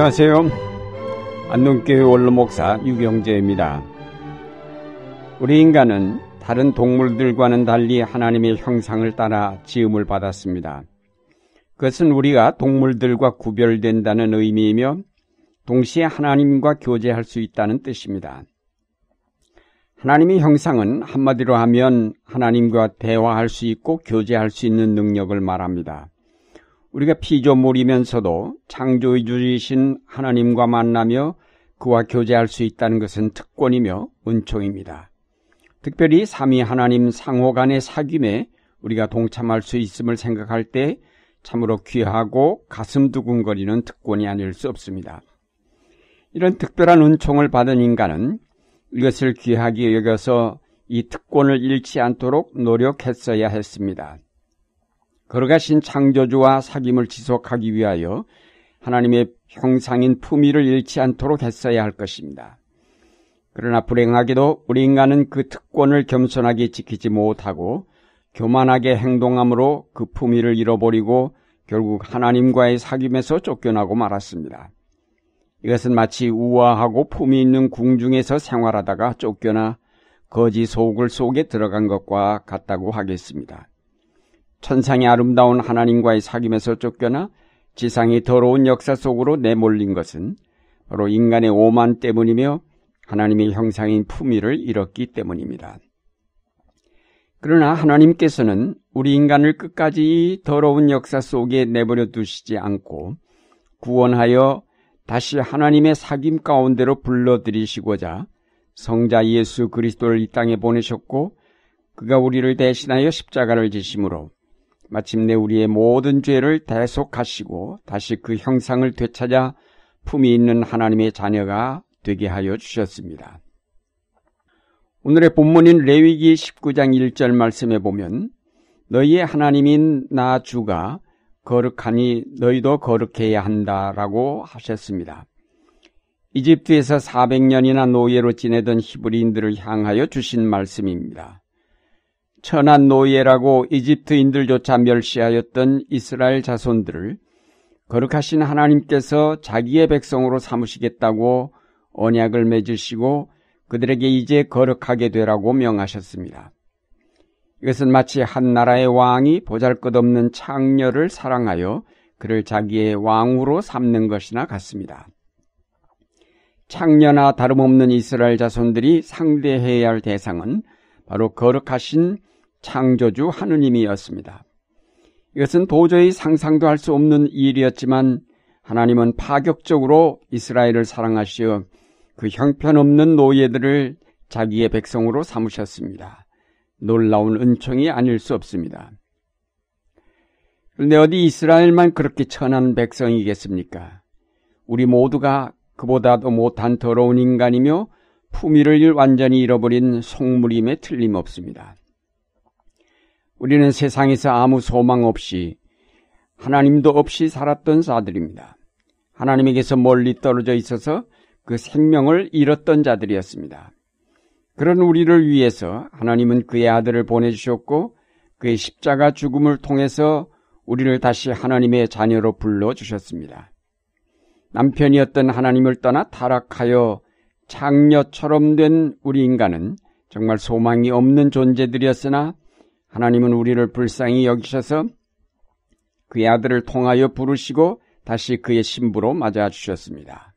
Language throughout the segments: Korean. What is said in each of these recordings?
안녕하세요. 안동교회 원로목사 유경재입니다. 우리 인간은 다른 동물들과는 달리 하나님의 형상을 따라 지음을 받았습니다. 그것은 우리가 동물들과 구별된다는 의미이며 동시에 하나님과 교제할 수 있다는 뜻입니다. 하나님의 형상은 한마디로 하면 하나님과 대화할 수 있고 교제할 수 있는 능력을 말합니다. 우리가 피조물이면서도 창조주이신 하나님과 만나며 그와 교제할 수 있다는 것은 특권이며 은총입니다. 특별히 삼위 하나님 상호 간의 사귐에 우리가 동참할 수 있음을 생각할 때 참으로 귀하고 가슴 두근거리는 특권이 아닐 수 없습니다. 이런 특별한 은총을 받은 인간은 이것을 귀하게 여겨서 이 특권을 잃지 않도록 노력했어야 했습니다. 걸어가신 창조주와 사귐을 지속하기 위하여 하나님의 형상인 품위를 잃지 않도록 했어야 할 것입니다. 그러나 불행하게도 우리 인간은 그 특권을 겸손하게 지키지 못하고 교만하게 행동함으로 그 품위를 잃어버리고 결국 하나님과의 사귐에서 쫓겨나고 말았습니다. 이것은 마치 우아하고 품위 있는 궁중에서 생활하다가 쫓겨나 거지 소굴 속에 들어간 것과 같다고 하겠습니다. 천상의 아름다운 하나님과의 사귐에서 쫓겨나 지상의 더러운 역사 속으로 내몰린 것은 바로 인간의 오만 때문이며 하나님의 형상인 품위를 잃었기 때문입니다. 그러나 하나님께서는 우리 인간을 끝까지 더러운 역사 속에 내버려 두시지 않고 구원하여 다시 하나님의 사귐 가운데로 불러들이시고자 성자 예수 그리스도를 이 땅에 보내셨고 그가 우리를 대신하여 십자가를 지심으로 마침내 우리의 모든 죄를 대속하시고 다시 그 형상을 되찾아 품이 있는 하나님의 자녀가 되게 하여 주셨습니다. 오늘의 본문인 레위기 19장 1절 말씀에 보면 너희의 하나님인 나 주가 거룩하니 너희도 거룩해야 한다라고 하셨습니다. 이집트에서 400년이나 노예로 지내던 히브리인들을 향하여 주신 말씀입니다. 천한 노예라고 이집트인들조차 멸시하였던 이스라엘 자손들을 거룩하신 하나님께서 자기의 백성으로 삼으시겠다고 언약을 맺으시고 그들에게 이제 거룩하게 되라고 명하셨습니다. 이것은 마치 한 나라의 왕이 보잘것없는 창녀를 사랑하여 그를 자기의 왕으로 삼는 것이나 같습니다. 창녀나 다름없는 이스라엘 자손들이 상대해야 할 대상은 바로 거룩하신 창조주 하느님이었습니다. 이것은 도저히 상상도 할 수 없는 일이었지만 하나님은 파격적으로 이스라엘을 사랑하시어 그 형편없는 노예들을 자기의 백성으로 삼으셨습니다. 놀라운 은총이 아닐 수 없습니다. 그런데 어디 이스라엘만 그렇게 천한 백성이겠습니까? 우리 모두가 그보다도 못한 더러운 인간이며 품위를 완전히 잃어버린 속물임에 틀림없습니다. 우리는 세상에서 아무 소망 없이 하나님도 없이 살았던 자들입니다. 하나님에게서 멀리 떨어져 있어서 그 생명을 잃었던 자들이었습니다. 그런 우리를 위해서 하나님은 그의 아들을 보내주셨고 그의 십자가 죽음을 통해서 우리를 다시 하나님의 자녀로 불러주셨습니다. 남편이었던 하나님을 떠나 타락하여 창녀처럼 된 우리 인간은 정말 소망이 없는 존재들이었으나 하나님은 우리를 불쌍히 여기셔서 그의 아들을 통하여 부르시고 다시 그의 신부로 맞아 주셨습니다.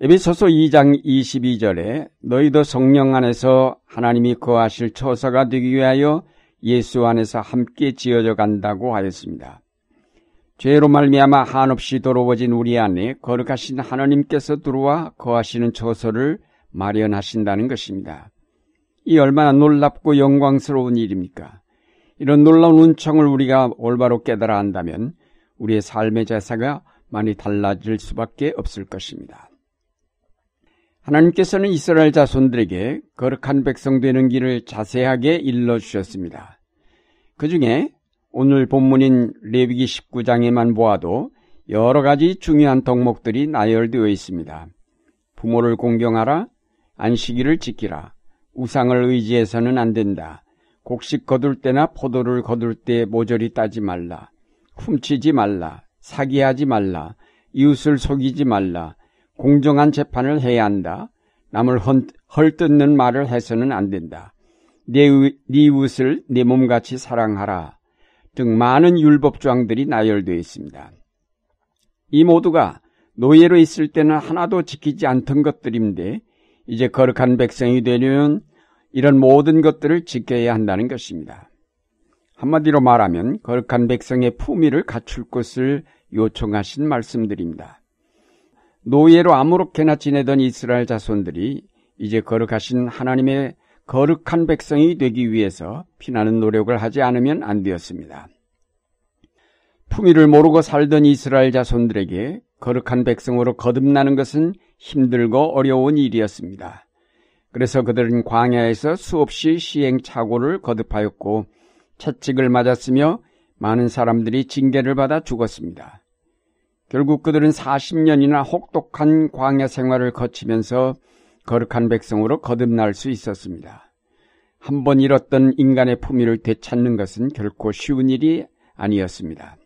에베소서 2장 22절에 너희도 성령 안에서 하나님이 거하실 처서가 되기 위하여 예수 안에서 함께 지어져 간다고 하였습니다. 죄로 말미암아 한없이 더러워진 우리 안에 거룩하신 하나님께서 들어와 거하시는 처소를 마련하신다는 것입니다. 이 얼마나 놀랍고 영광스러운 일입니까? 이런 놀라운 은총을 우리가 올바로 깨달아 한다면 우리의 삶의 자세가 많이 달라질 수밖에 없을 것입니다. 하나님께서는 이스라엘 자손들에게 거룩한 백성 되는 길을 자세하게 일러 주셨습니다. 그 중에 오늘 본문인 레위기 19장에만 보아도 여러 가지 중요한 덕목들이 나열되어 있습니다. 부모를 공경하라, 안식일을 지키라, 우상을 의지해서는 안 된다. 곡식 거둘 때나 포도를 거둘 때 모조리 따지 말라. 훔치지 말라. 사기하지 말라. 이웃을 속이지 말라. 공정한 재판을 해야 한다. 남을 헐뜯는 말을 해서는 안 된다. 내, 네 이웃을 내 몸같이 사랑하라. 등 많은 율법 조항들이 나열되어 있습니다. 이 모두가 노예로 있을 때는 하나도 지키지 않던 것들인데 이제 거룩한 백성이 되려면 이런 모든 것들을 지켜야 한다는 것입니다. 한마디로 말하면 거룩한 백성의 품위를 갖출 것을 요청하신 말씀들입니다. 노예로 아무렇게나 지내던 이스라엘 자손들이 이제 거룩하신 하나님의 거룩한 백성이 되기 위해서 피나는 노력을 하지 않으면 안 되었습니다. 품위를 모르고 살던 이스라엘 자손들에게 거룩한 백성으로 거듭나는 것은 힘들고 어려운 일이었습니다. 그래서 그들은 광야에서 수없이 시행착오를 거듭하였고 채찍을 맞았으며 많은 사람들이 징계를 받아 죽었습니다. 결국 그들은 40년이나 혹독한 광야 생활을 거치면서 거룩한 백성으로 거듭날 수 있었습니다. 한 번 잃었던 인간의 품위를 되찾는 것은 결코 쉬운 일이 아니었습니다.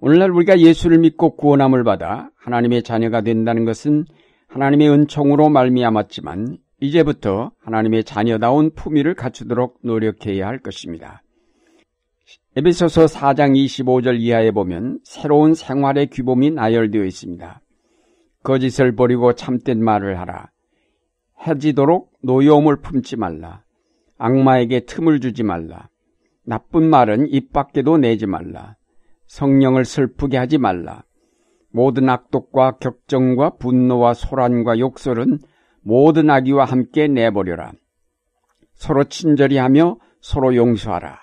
오늘날 우리가 예수를 믿고 구원함을 받아 하나님의 자녀가 된다는 것은 하나님의 은총으로 말미암았지만 이제부터 하나님의 자녀다운 품위를 갖추도록 노력해야 할 것입니다. 에베소서 4장 25절 이하에 보면 새로운 생활의 규범이 나열되어 있습니다. 거짓을 버리고 참된 말을 하라. 해지도록 노여움을 품지 말라. 악마에게 틈을 주지 말라. 나쁜 말은 입 밖에도 내지 말라. 성령을 슬프게 하지 말라. 모든 악독과 격정과 분노와 소란과 욕설은 모든 악의와 함께 내버려라. 서로 친절히 하며 서로 용서하라.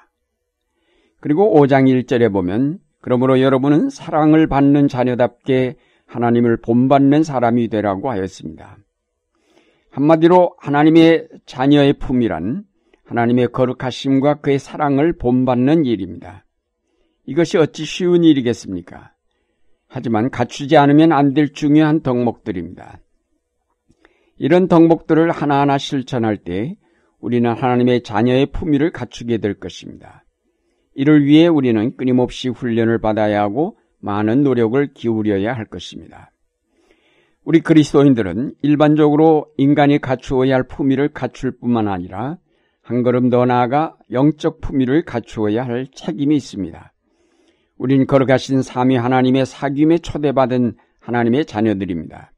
그리고 5장 1절에 보면 그러므로 여러분은 사랑을 받는 자녀답게 하나님을 본받는 사람이 되라고 하였습니다. 한마디로 하나님의 자녀의 품이란 하나님의 거룩하심과 그의 사랑을 본받는 일입니다. 이것이 어찌 쉬운 일이겠습니까? 하지만 갖추지 않으면 안 될 중요한 덕목들입니다. 이런 덕목들을 하나하나 실천할 때 우리는 하나님의 자녀의 품위를 갖추게 될 것입니다. 이를 위해 우리는 끊임없이 훈련을 받아야 하고 많은 노력을 기울여야 할 것입니다. 우리 그리스도인들은 일반적으로 인간이 갖추어야 할 품위를 갖출 뿐만 아니라 한 걸음 더 나아가 영적 품위를 갖추어야 할 책임이 있습니다. 우린 걸어가신 삼위 하나님의 사귐에 초대받은 하나님의 자녀들입니다.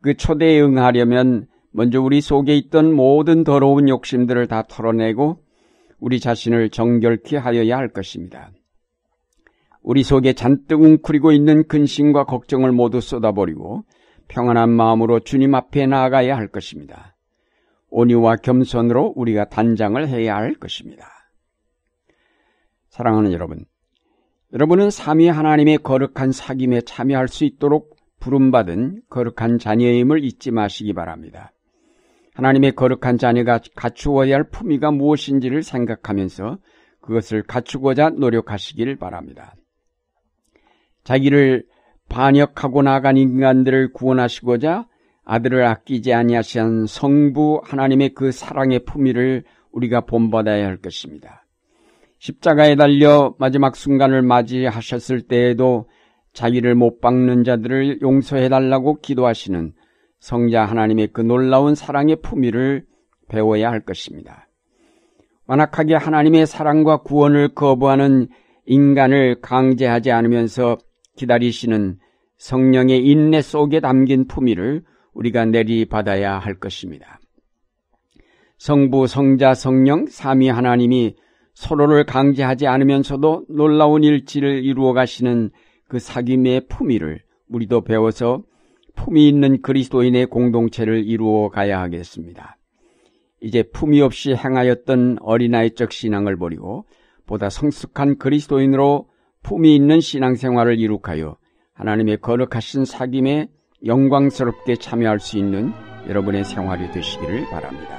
그 초대에 응하려면 먼저 우리 속에 있던 모든 더러운 욕심들을 다 털어내고 우리 자신을 정결케 하여야 할 것입니다. 우리 속에 잔뜩 웅크리고 있는 근심과 걱정을 모두 쏟아버리고 평안한 마음으로 주님 앞에 나아가야 할 것입니다. 온유와 겸손으로 우리가 단장을 해야 할 것입니다. 사랑하는 여러분, 여러분은 삼위 하나님의 거룩한 사귐에 참여할 수 있도록 부름받은 거룩한 자녀임을 잊지 마시기 바랍니다. 하나님의 거룩한 자녀가 갖추어야 할 품위가 무엇인지를 생각하면서 그것을 갖추고자 노력하시길 바랍니다. 자기를 반역하고 나간 인간들을 구원하시고자 아들을 아끼지 아니하시한 성부 하나님의 그 사랑의 품위를 우리가 본받아야 할 것입니다. 십자가에 달려 마지막 순간을 맞이하셨을 때에도 자기를 못 박는 자들을 용서해 달라고 기도하시는 성자 하나님의 그 놀라운 사랑의 품위를 배워야 할 것입니다. 완악하게 하나님의 사랑과 구원을 거부하는 인간을 강제하지 않으면서 기다리시는 성령의 인내 속에 담긴 품위를 우리가 내리받아야 할 것입니다. 성부, 성자, 성령, 삼위 하나님이 서로를 강제하지 않으면서도 놀라운 일치를 이루어 가시는 그 사귐의 품위를 우리도 배워서 품위 있는 그리스도인의 공동체를 이루어 가야 하겠습니다. 이제 품위 없이 행하였던 어린아이적 신앙을 버리고 보다 성숙한 그리스도인으로 품위 있는 신앙생활을 이룩하여 하나님의 거룩하신 사귐에 영광스럽게 참여할 수 있는 여러분의 생활이 되시기를 바랍니다.